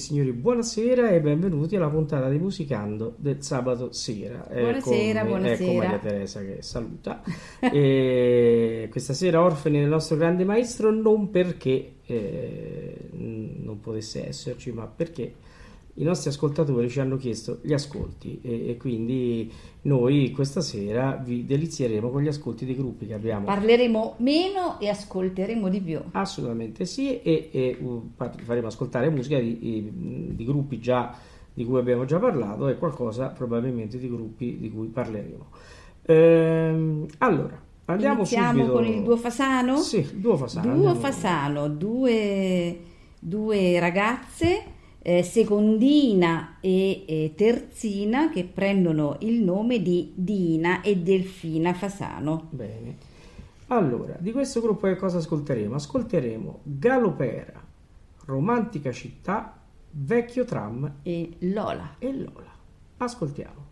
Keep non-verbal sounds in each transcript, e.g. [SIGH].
Signori, buonasera e benvenuti alla puntata di Musicando del sabato sera. Buonasera, con, buonasera. Ecco Maria Teresa che saluta. [LAUGHS] e questa sera orfani del nostro grande maestro non perché eh, non potesse esserci, ma perché i nostri ascoltatori ci hanno chiesto gli ascolti e, e, quindi noi questa sera vi delizieremo con gli ascolti dei gruppi che abbiamo. Parleremo meno e ascolteremo di più. Assolutamente sì e, e uh, faremo ascoltare musica di, di, gruppi già di cui abbiamo già parlato e qualcosa probabilmente di gruppi di cui parleremo. Ehm, allora, andiamo Iniziamo subito... con il Duo Fasano? Sì, il Duo Fasano. Duo Fasano, due, due ragazze eh, secondina e eh, terzina che prendono il nome di Dina e Delfina Fasano. Bene. Allora, di questo gruppo che cosa ascolteremo? Ascolteremo Galopera, Romantica città, Vecchio tram e Lola. E Lola. Ascoltiamo.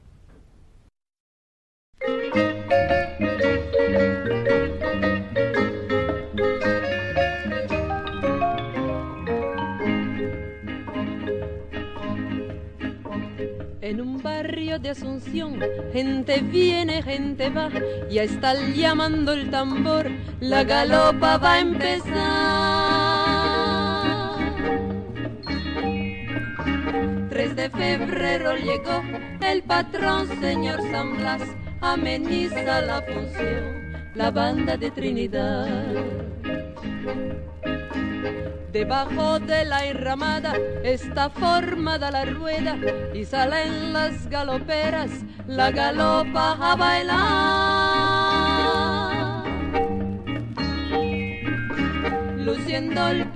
En un barrio de Asunción, gente viene, gente va, ya está llamando el tambor, la galopa va a empezar. 3 de febrero llegó el patrón, señor San Blas, ameniza la función, la banda de Trinidad. Debajo de la enramada está formada la rueda y salen las galoperas, la galopa a bailar. Luciendo el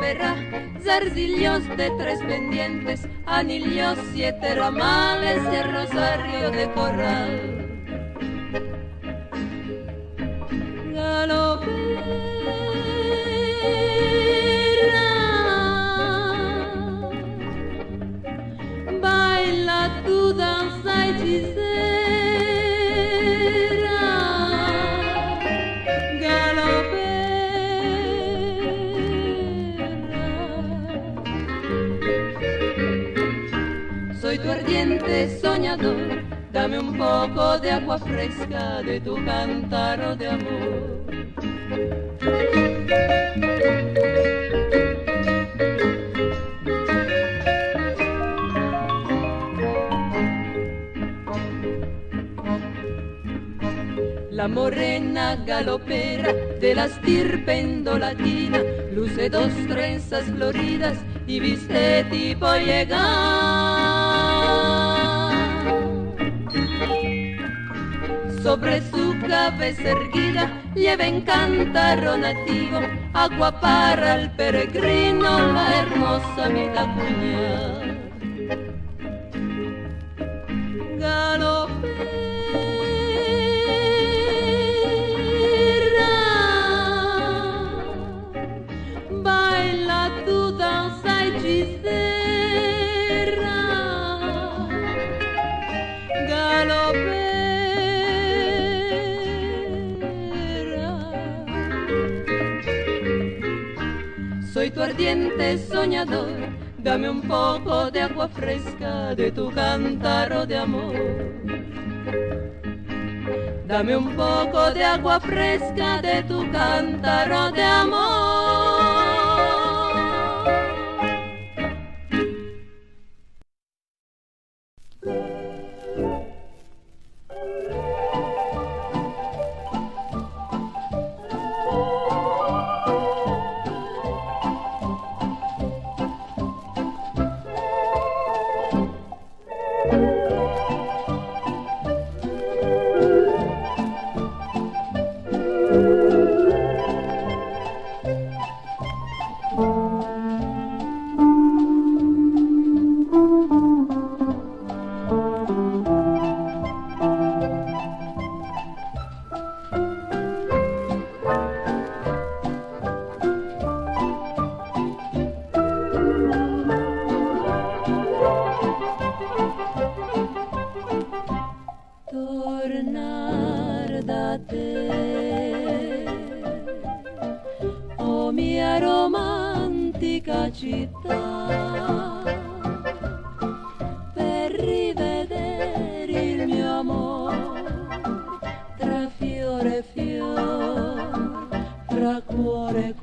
verá zarzillos de tres pendientes, anillos, siete ramales el rosario de corral. Galopera dame un poco de agua fresca de tu cántaro de amor. La morena galopera de la estirpe latina luce dos trenzas floridas y viste tipo llegar. Sobre su cabeza erguida lleva cántaro nativo agua para el peregrino, la hermosa danza hechicera, galopera. Soy tu ardiente soñador, dame un poco de agua fresca de tu cántaro de amor. Dame un poco de agua fresca de tu cántaro de amor. Fra cuore e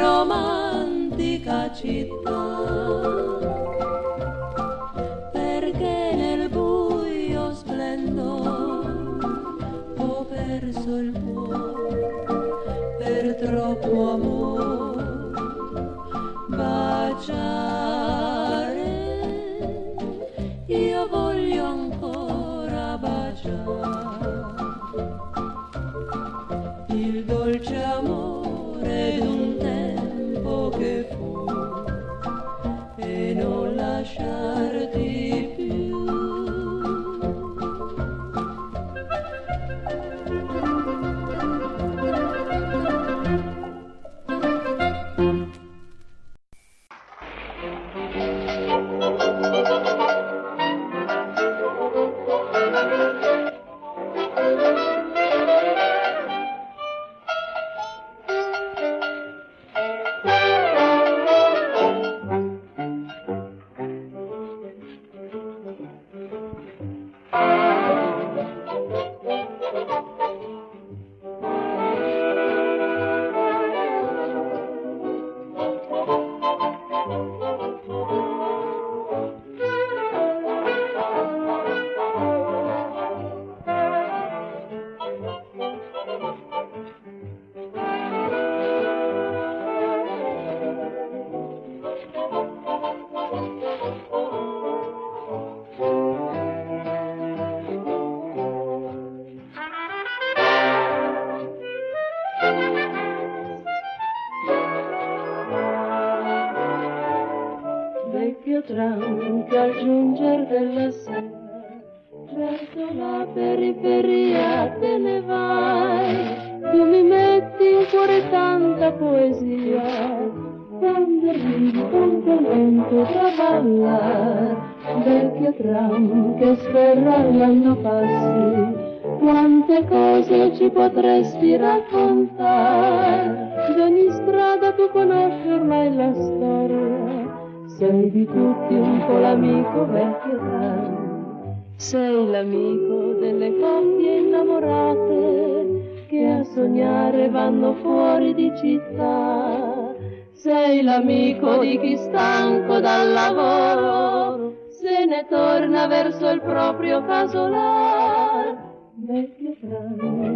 o ne torna verso il proprio casolare. Vecchio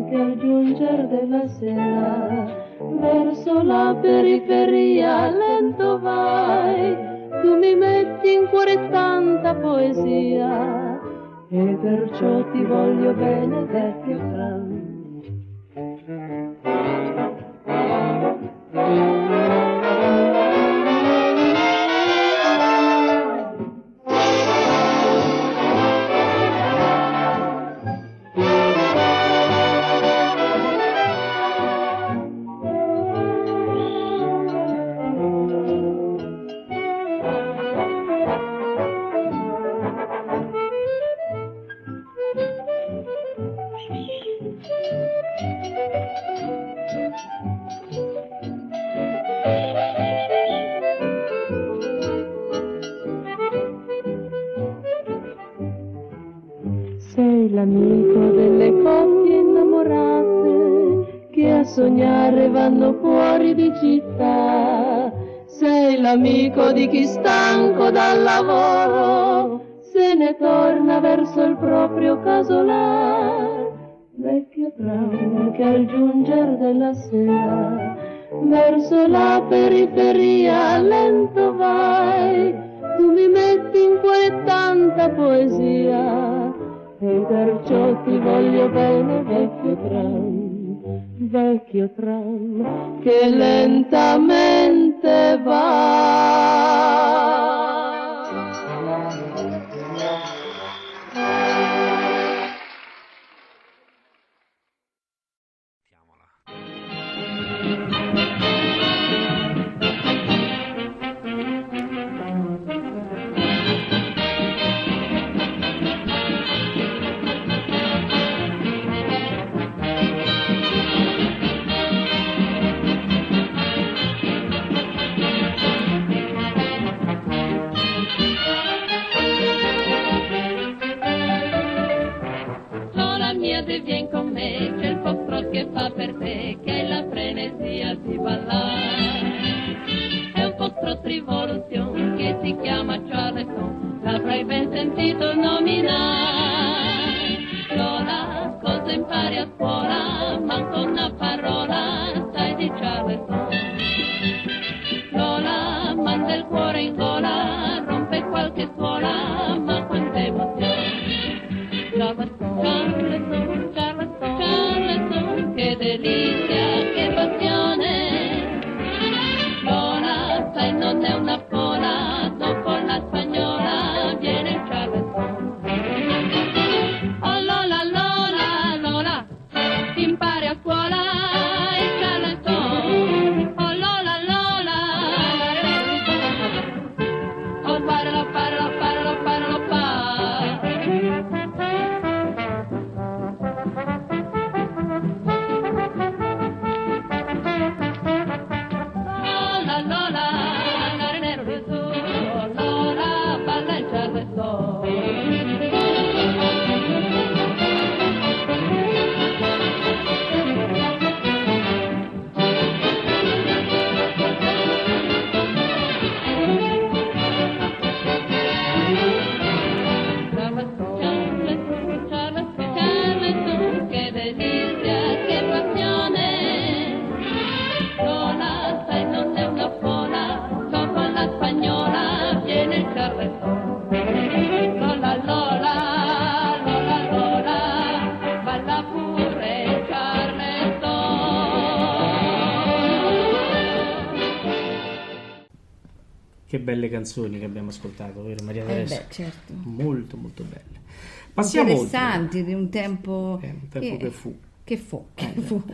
che al giungere della sera verso la periferia lento vai, tu mi metti in cuore tanta poesia e perciò ti voglio bene vecchio tram. Di chi stanco dal lavoro se ne torna verso il proprio casolare. Vecchio tram che al giungere della sera verso la periferia lento vai, tu mi metti in cuore tanta poesia e perciò ti voglio bene vecchio tram. Vecchio tram che lentamente va. Che fa per te, che la frenesia di ballare. È un foxtrot rivoluzione che si chiama Charleston, l'avrai ben sentito nominare. Lola, cosa impari a scuola, manco una parola, sai di Charleston. Lola, manda il cuore in gola, rompe qualche suola, canzoni che abbiamo ascoltato, vero Maria Eh beh, certo. Molto molto belle. Passiamo oltre. Interessanti di un tempo, Eh, un tempo che fu. Che fu, che fu. [LAUGHS]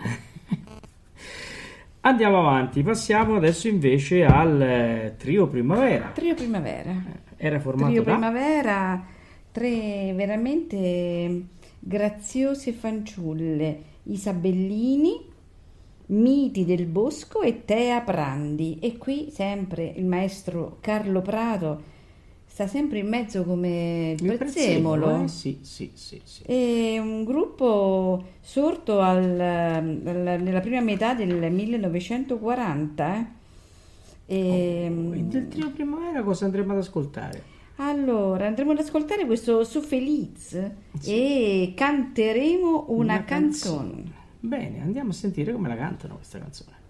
Andiamo avanti, passiamo adesso invece al eh, trio primavera. Trio Primavera. Era formato Trio da Primavera, tre veramente graziose fanciulle, Isabellini, Miti del Bosco e Tea Prandi. E qui sempre il maestro Carlo Prato sta sempre in mezzo come il il prezzemolo. eh? Sì, sì, sì, sì. È un gruppo sorto al- al- nella prima metà del 1940. eh. E, E del trio primavera cosa andremo ad ascoltare? allora andremo ad ascoltare questo Su Feliz e canteremo una, canzone. Bene, andiamo a sentire come la cantano questa canzone.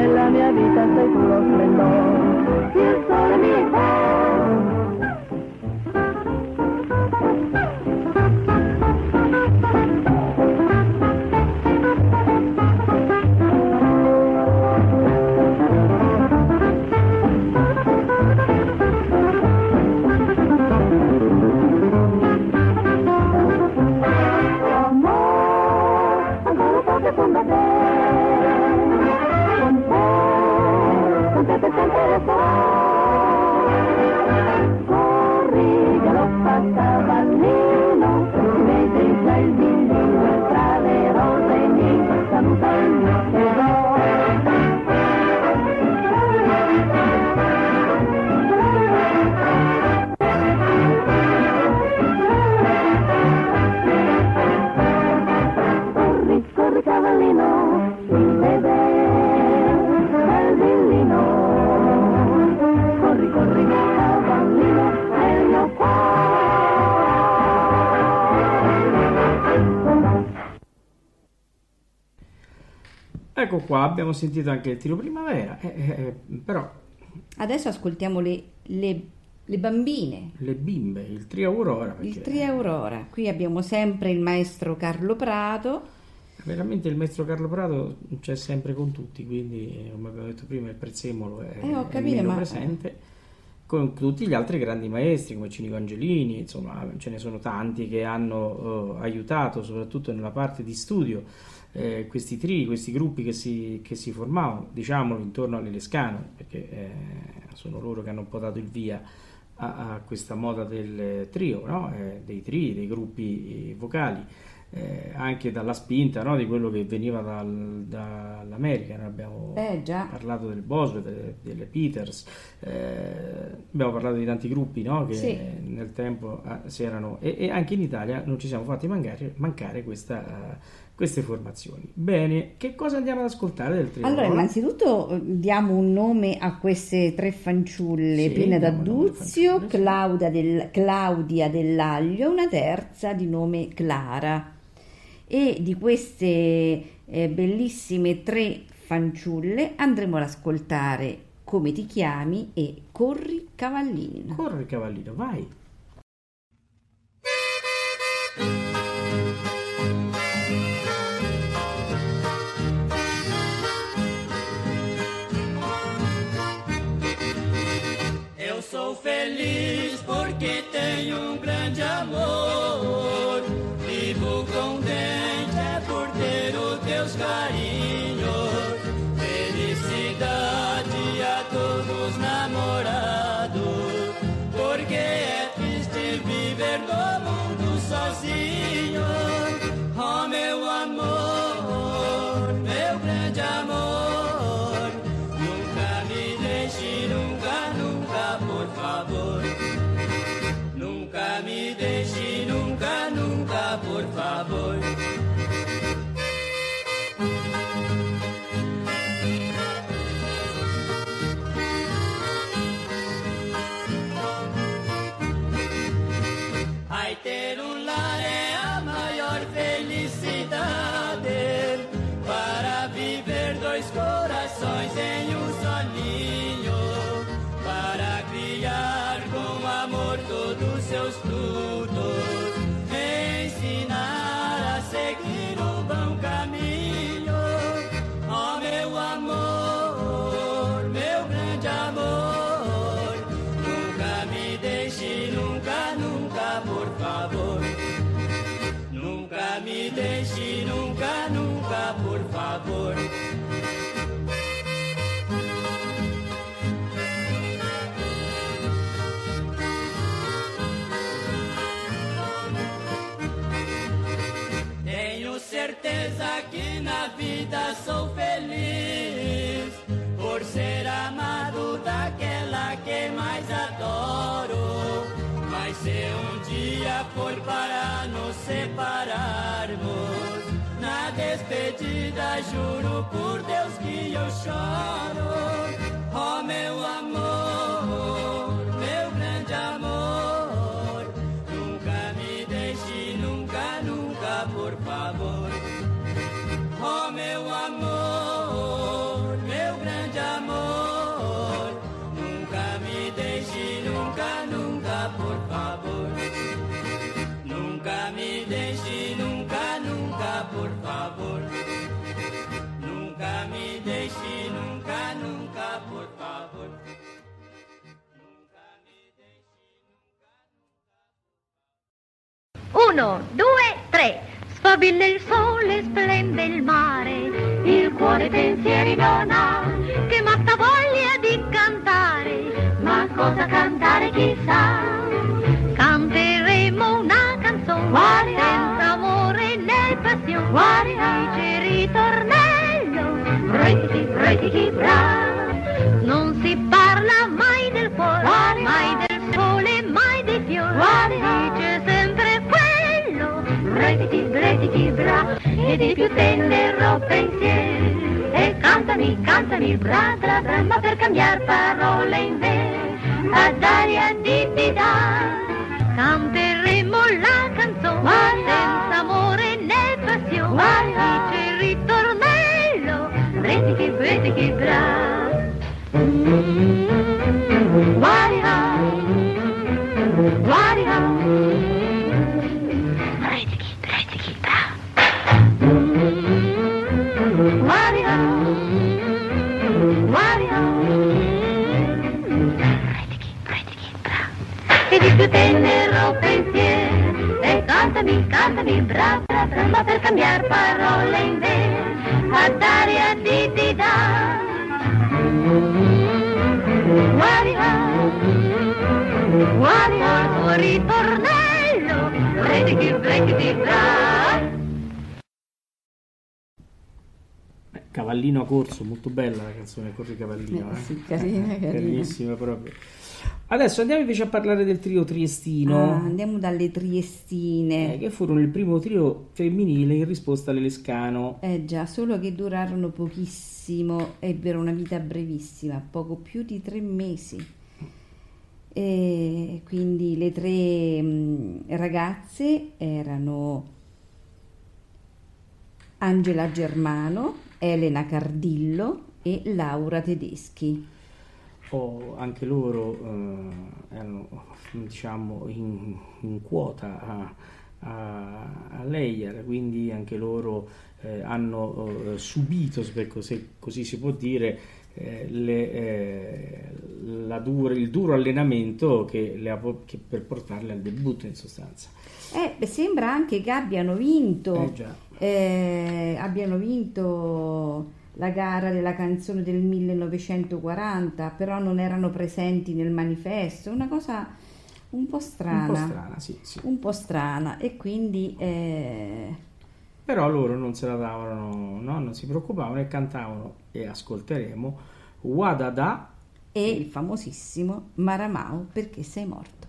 en la mi habitación tu esplendor. Ecco qua, abbiamo sentito anche il tiro primavera, eh, eh, eh, però... Adesso ascoltiamo le, le, le, bambine. Le bimbe, il trio Aurora. Perché... Il trio Aurora, qui abbiamo sempre il maestro Carlo Prato. Veramente il maestro Carlo Prato c'è sempre con tutti, quindi come abbiamo detto prima il prezzemolo è, eh, capito, ma... presente con tutti gli altri grandi maestri come Cinico Angelini, insomma ce ne sono tanti che hanno uh, aiutato soprattutto nella parte di studio eh, questi tri, questi gruppi che si, che si, formavano, diciamolo intorno all'Elescano, perché eh, sono loro che hanno un po' dato il via a, a questa moda del trio, no? eh, dei tri, dei gruppi eh, vocali. Eh, anche dalla spinta no, di quello che veniva dal, dall'America. Noi abbiamo eh, già parlato del Boswell, delle, delle Peters, eh, abbiamo parlato di tanti gruppi no, che sì. nel tempo ah, si erano. E, e, anche in Italia non ci siamo fatti mancare, mancare questa queste formazioni. Bene, che cosa andiamo ad ascoltare del trio? Allora, innanzitutto eh, diamo un nome a queste tre fanciulle, Sì, Pina d'Adduzio. Claudia, del- Claudia Dell'Aglio e una terza di nome Clara. E di queste eh, bellissime tre fanciulle andremo ad ascoltare Come ti chiami e Corri Cavallino. Corri cavallino, vai. live. Se um dia for para nos separarmos, na despedida juro por Deus que eu choro. Uno, due, tre. Sfavilla il sole, splende il mare, il cuore pensieri non ha, che matta voglia di cantare, ma cosa cantare chissà. Canteremo una canzone senza amore né passione, dice ritornello, retichi, retichi, bra. Non si parla mai del cuore, mai del sole, mai dei fiori, dice quello, retichi, retichi, bra, e di più tenero pensiero. E cantami, cantami, bra, bra, bra, ma per cambiare parole in ve, a d'aria di di da. Canteremo la canzone senza amore né passione, dice il ritornello, retichi, retichi, bra. Retichi, alternatevi bra bra bra, ma per cambiare parole invece a dare a di di da. Guarirà, guarirà, tuo ritornello, brechi, brechi, bra. Beh, Cavallino a corso, molto bella la canzone Corri Cavallino, eh? Sì, eh. Eh, carina, carina. Carinissima proprio. Adesso andiamo invece a parlare del trio triestino. Ah, andiamo dalle eh, Triestine. che furono il primo trio femminile in risposta all'Elescano. Eh già, solo che durarono pochissimo, ebbero una vita brevissima, poco più di tre mesi. E quindi le tre mh, ragazze erano Angela Germano, Elena Cardillo e Laura Tedeschi. O anche loro eh, erano diciamo in, in quota a, a, a Leyer, quindi anche loro eh, hanno eh, subito, se così, si può dire, eh, le, eh, la dura- il duro allenamento che, le ha che per portarle al debutto in sostanza. Eh, sembra anche che abbiano vinto, Eh eh, abbiano vinto la gara della canzone del 1940, però non erano presenti nel manifesto, una cosa un po' strana. Un po' strana, sì, sì. un po' strana e quindi eh, Però loro non se la davano, no? non si preoccupavano e cantavano, e ascolteremo, Wadada e il famosissimo Maramao perché sei morto.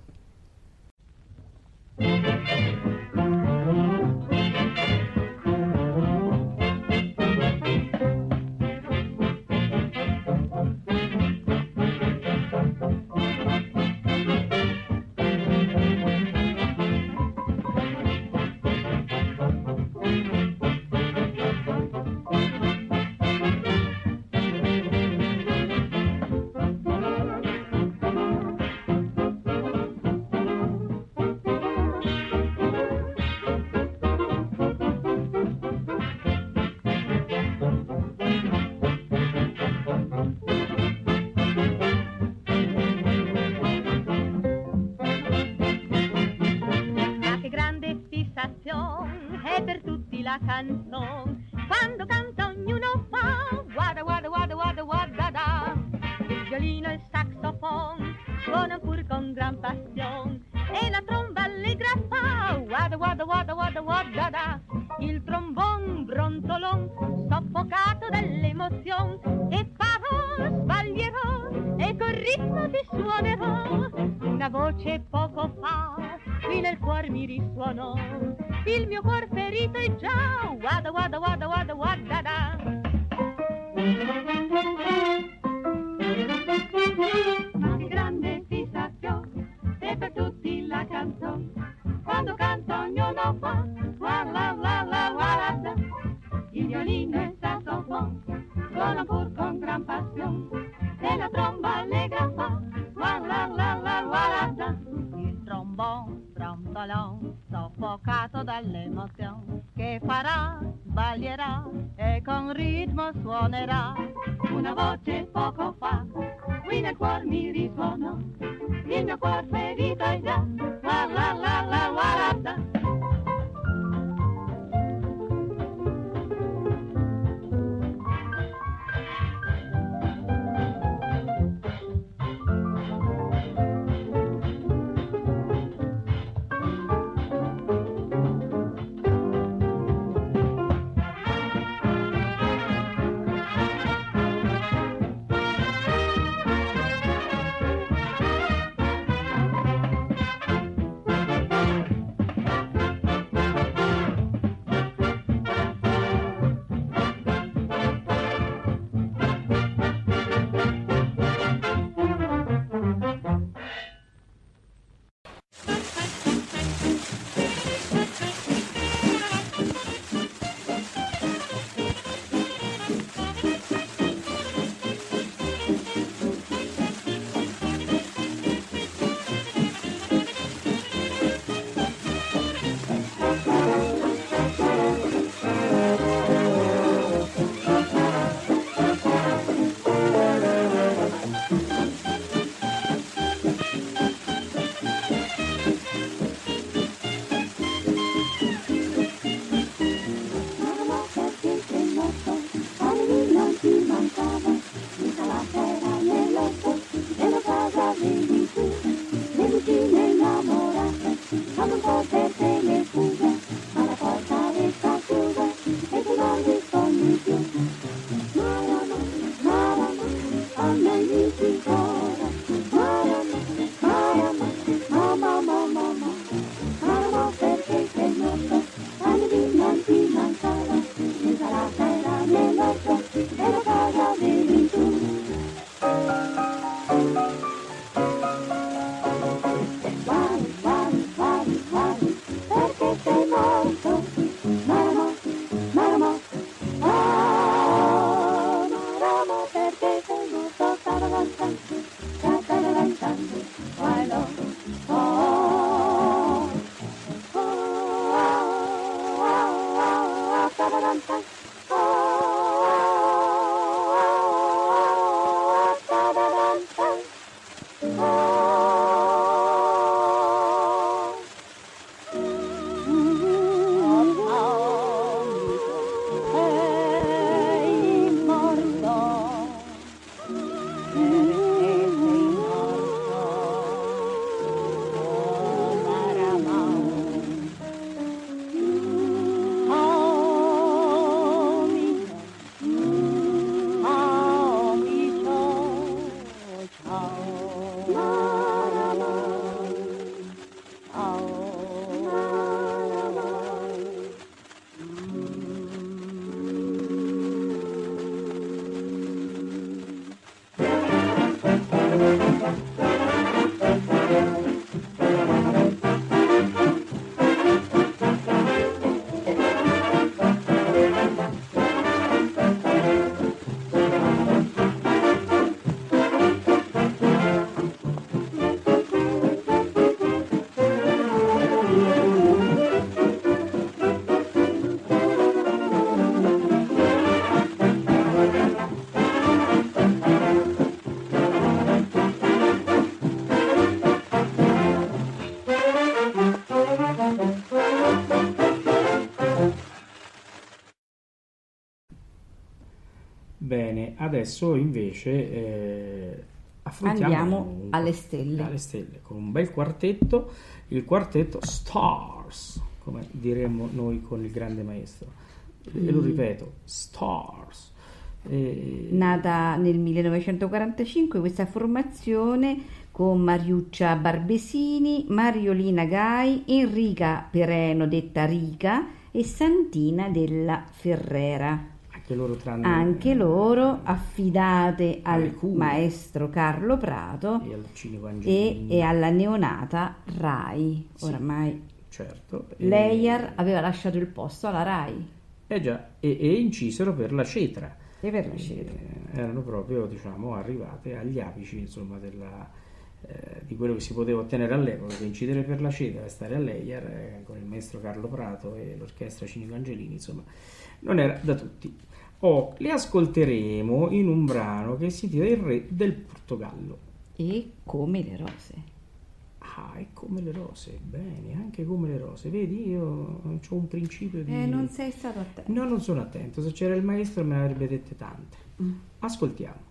La canzone. Adesso invece eh, affrontiamo Andiamo un- alle stelle. alle stelle, con un bel quartetto, il quartetto Stars, come diremmo noi con il grande maestro. E Mm. lo ripeto, Stars. E- Nata nel 1945 questa formazione con Mariuccia Barbesini, Mariolina Gai, Enrica Pereno detta Rica e Santina della Ferrera. Anche loro tranne Anche loro affidate al Alle cure. maestro Carlo Prato e al e, e alla neonata Rai. Sì. Oramai certo. e- Leyer aveva lasciato il posto alla Rai Eh già, e, e incisero per la cetra. e per la scelta. Eh, erano proprio diciamo arrivate agli apici insomma della, eh, di quello che si poteva ottenere all'epoca che incidere per la cetra e stare a Leyer eh, con il maestro Carlo Prato e l'orchestra Cinico Angelini insomma non era da tutti oh, le ascolteremo in un brano che si intitola Il Re del Portogallo E come le rose. ah è come le rose bene anche come le rose vedi io ho un principio di Eh, non sei stato attento. no non sono attento se c'era il maestro me ne avrebbe dette tante Mm. ascoltiamo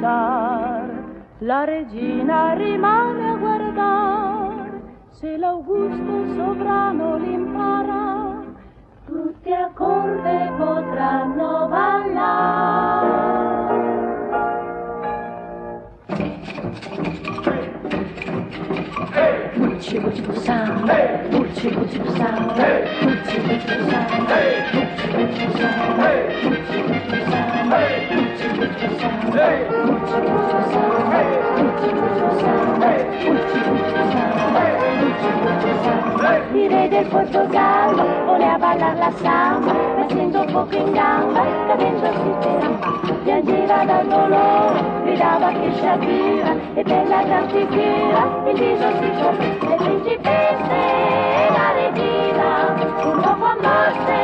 la regina rimane a guardar, se l'augusto sovrano Re del Portogallo voleva ballar la samba, mettendo poco in gamba, cadendosi per Piangeva dal dolore, gridava che sciabiva, e bella cantichina, il viso si coprì, le principesse e la regina, un po' con morte,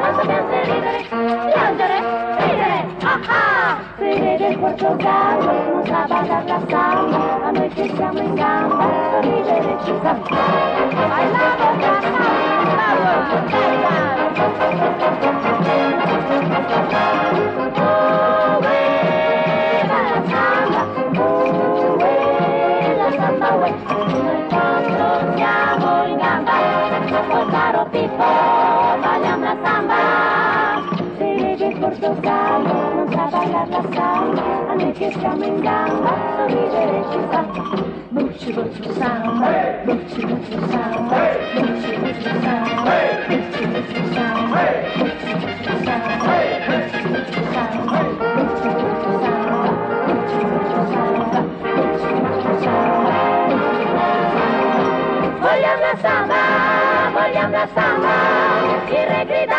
ma sappiamo se ridere, piangere, ridere, ah ah! Vede il Portogallo, non sa ballar la samba, a noi che siamo in gamba, sorridere ci sa. Cantavo, Por tu calor. i love the sound. And if you're coming down, that's the reason it's up. Moochie moochie sound, moochie moochie sound, moochie moochie sound, moochie moochie sound, moochie moochie sound, moochie moochie sound, moochie moochie sound. Vogliamo la samba, vogliamo la samba, il regredito.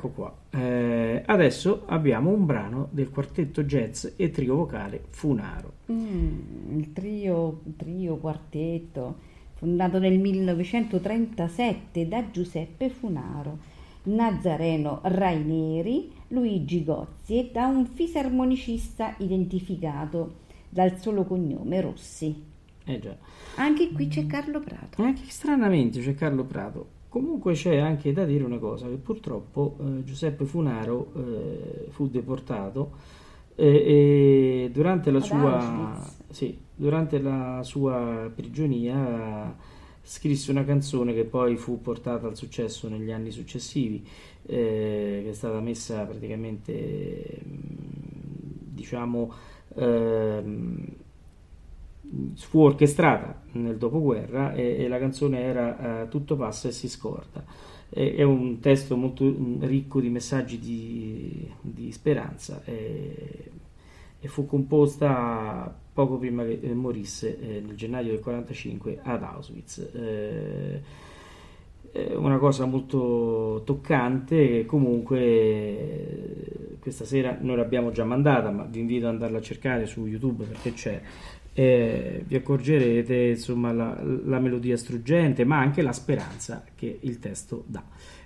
Ecco qua. Eh, adesso abbiamo un brano del quartetto jazz e trio vocale Funaro. Mm, il trio, trio quartetto fondato nel 1937 da Giuseppe Funaro, Nazareno Raineri, Luigi Gozzi e da un fisarmonicista identificato dal solo cognome Rossi. Eh già. Anche qui c'è Carlo Prato. Anche stranamente c'è Carlo Prato. Comunque c'è anche da dire una cosa, che purtroppo eh, Giuseppe Funaro eh, fu deportato e, e durante la sua, sì, durante la sua prigionia scrisse una canzone che poi fu portata al successo negli anni successivi, eh, che è stata messa praticamente, mm, diciamo, ehm, fu orchestrata nel dopoguerra e, e la canzone era eh, Tutto passa e si scorda. E- è un testo molto ricco di messaggi di, di speranza e, e fu composta poco prima che eh, morisse eh, nel gennaio del 45 ad Auschwitz. Eh, una cosa molto toccante comunque eh, questa sera noi l'abbiamo già mandata ma vi invito ad andarla a cercare su YouTube perché c'è e vi accorgerete insomma la, la melodia struggente ma anche la speranza che il testo dà.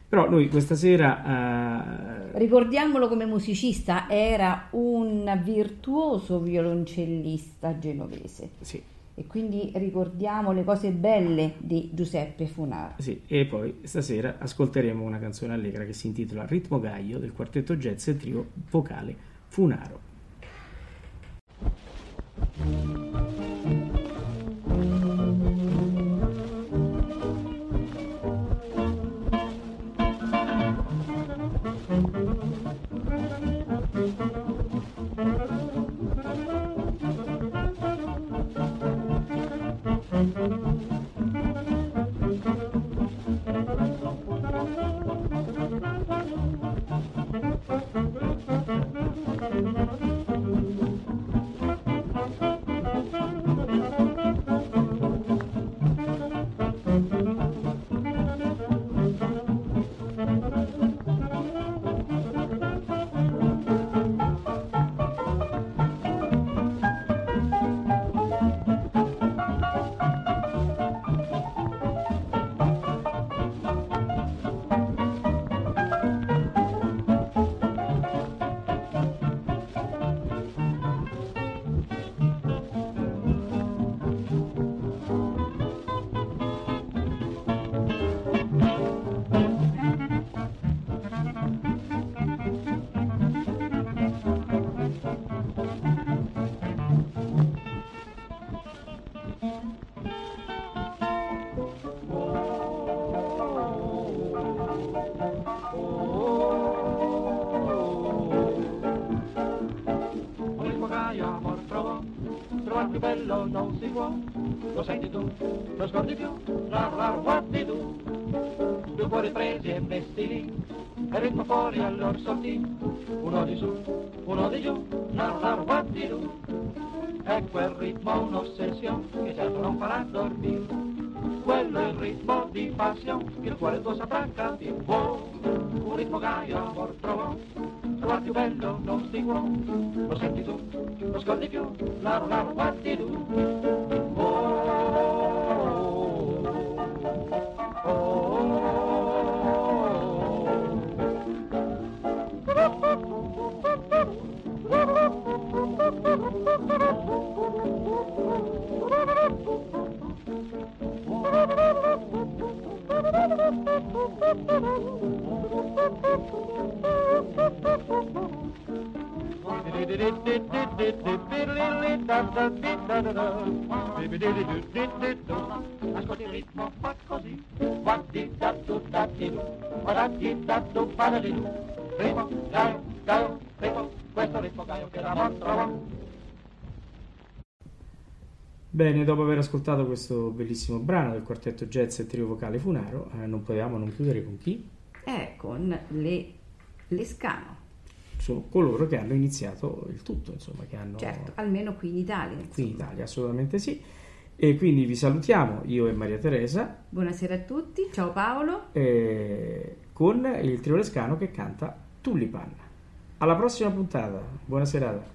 Però noi questa sera eh, Ricordiamolo come musicista, era un virtuoso violoncellista genovese. Sì, e quindi ricordiamo le cose belle di Giuseppe Funaro. sì, e poi stasera ascolteremo una canzone allegra che si intitola Ritmo Gaio del quartetto jazz e trio vocale Funaro lo senti tu, lo scordi più, la la guardi tu, due cuori presi e lì, e ritmo fuori allora sortì, uno di su, uno di giù, la la guardi tu, è quel ritmo un'ossessione che certo non farà dormire, quello è il ritmo di passione il cuore tuo saprà capire, oh, un ritmo Gaio amor trovò, trovare più bello non si può, lo senti tu, lo scordi più, la la guardi tu. Oh, oh, oh. Ascolti il ritmo, fa così, guardi da tu da di du, guardi da tu para di du, ritmo, gaio, gaio, ritmo, questo ritmo gaio che la trova. Bene, dopo aver ascoltato questo bellissimo brano del quartetto jazz e trio vocale Funaro, eh, non potevamo non chiudere con chi? Eh, con le Lescano, Sono coloro che hanno iniziato il tutto, insomma, che hanno certo, almeno qui in Italia. qui in insomma. Italia, assolutamente sì. E quindi vi salutiamo, io e Maria Teresa, Buonasera a tutti, ciao Paolo. eh, con il trio Lescano che canta Tullipan. Alla prossima puntata, buona serata.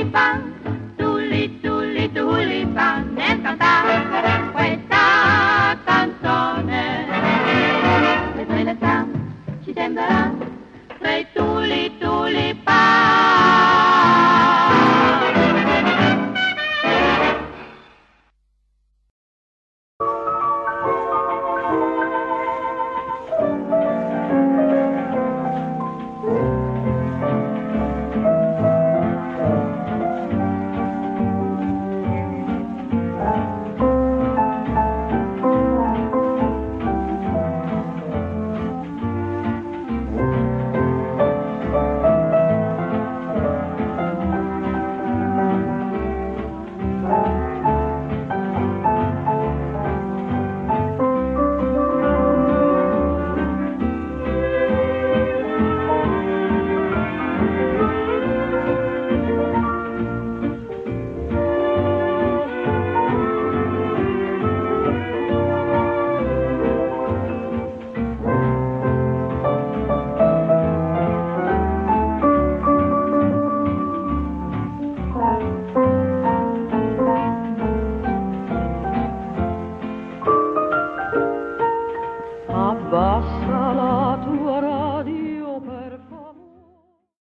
Bye.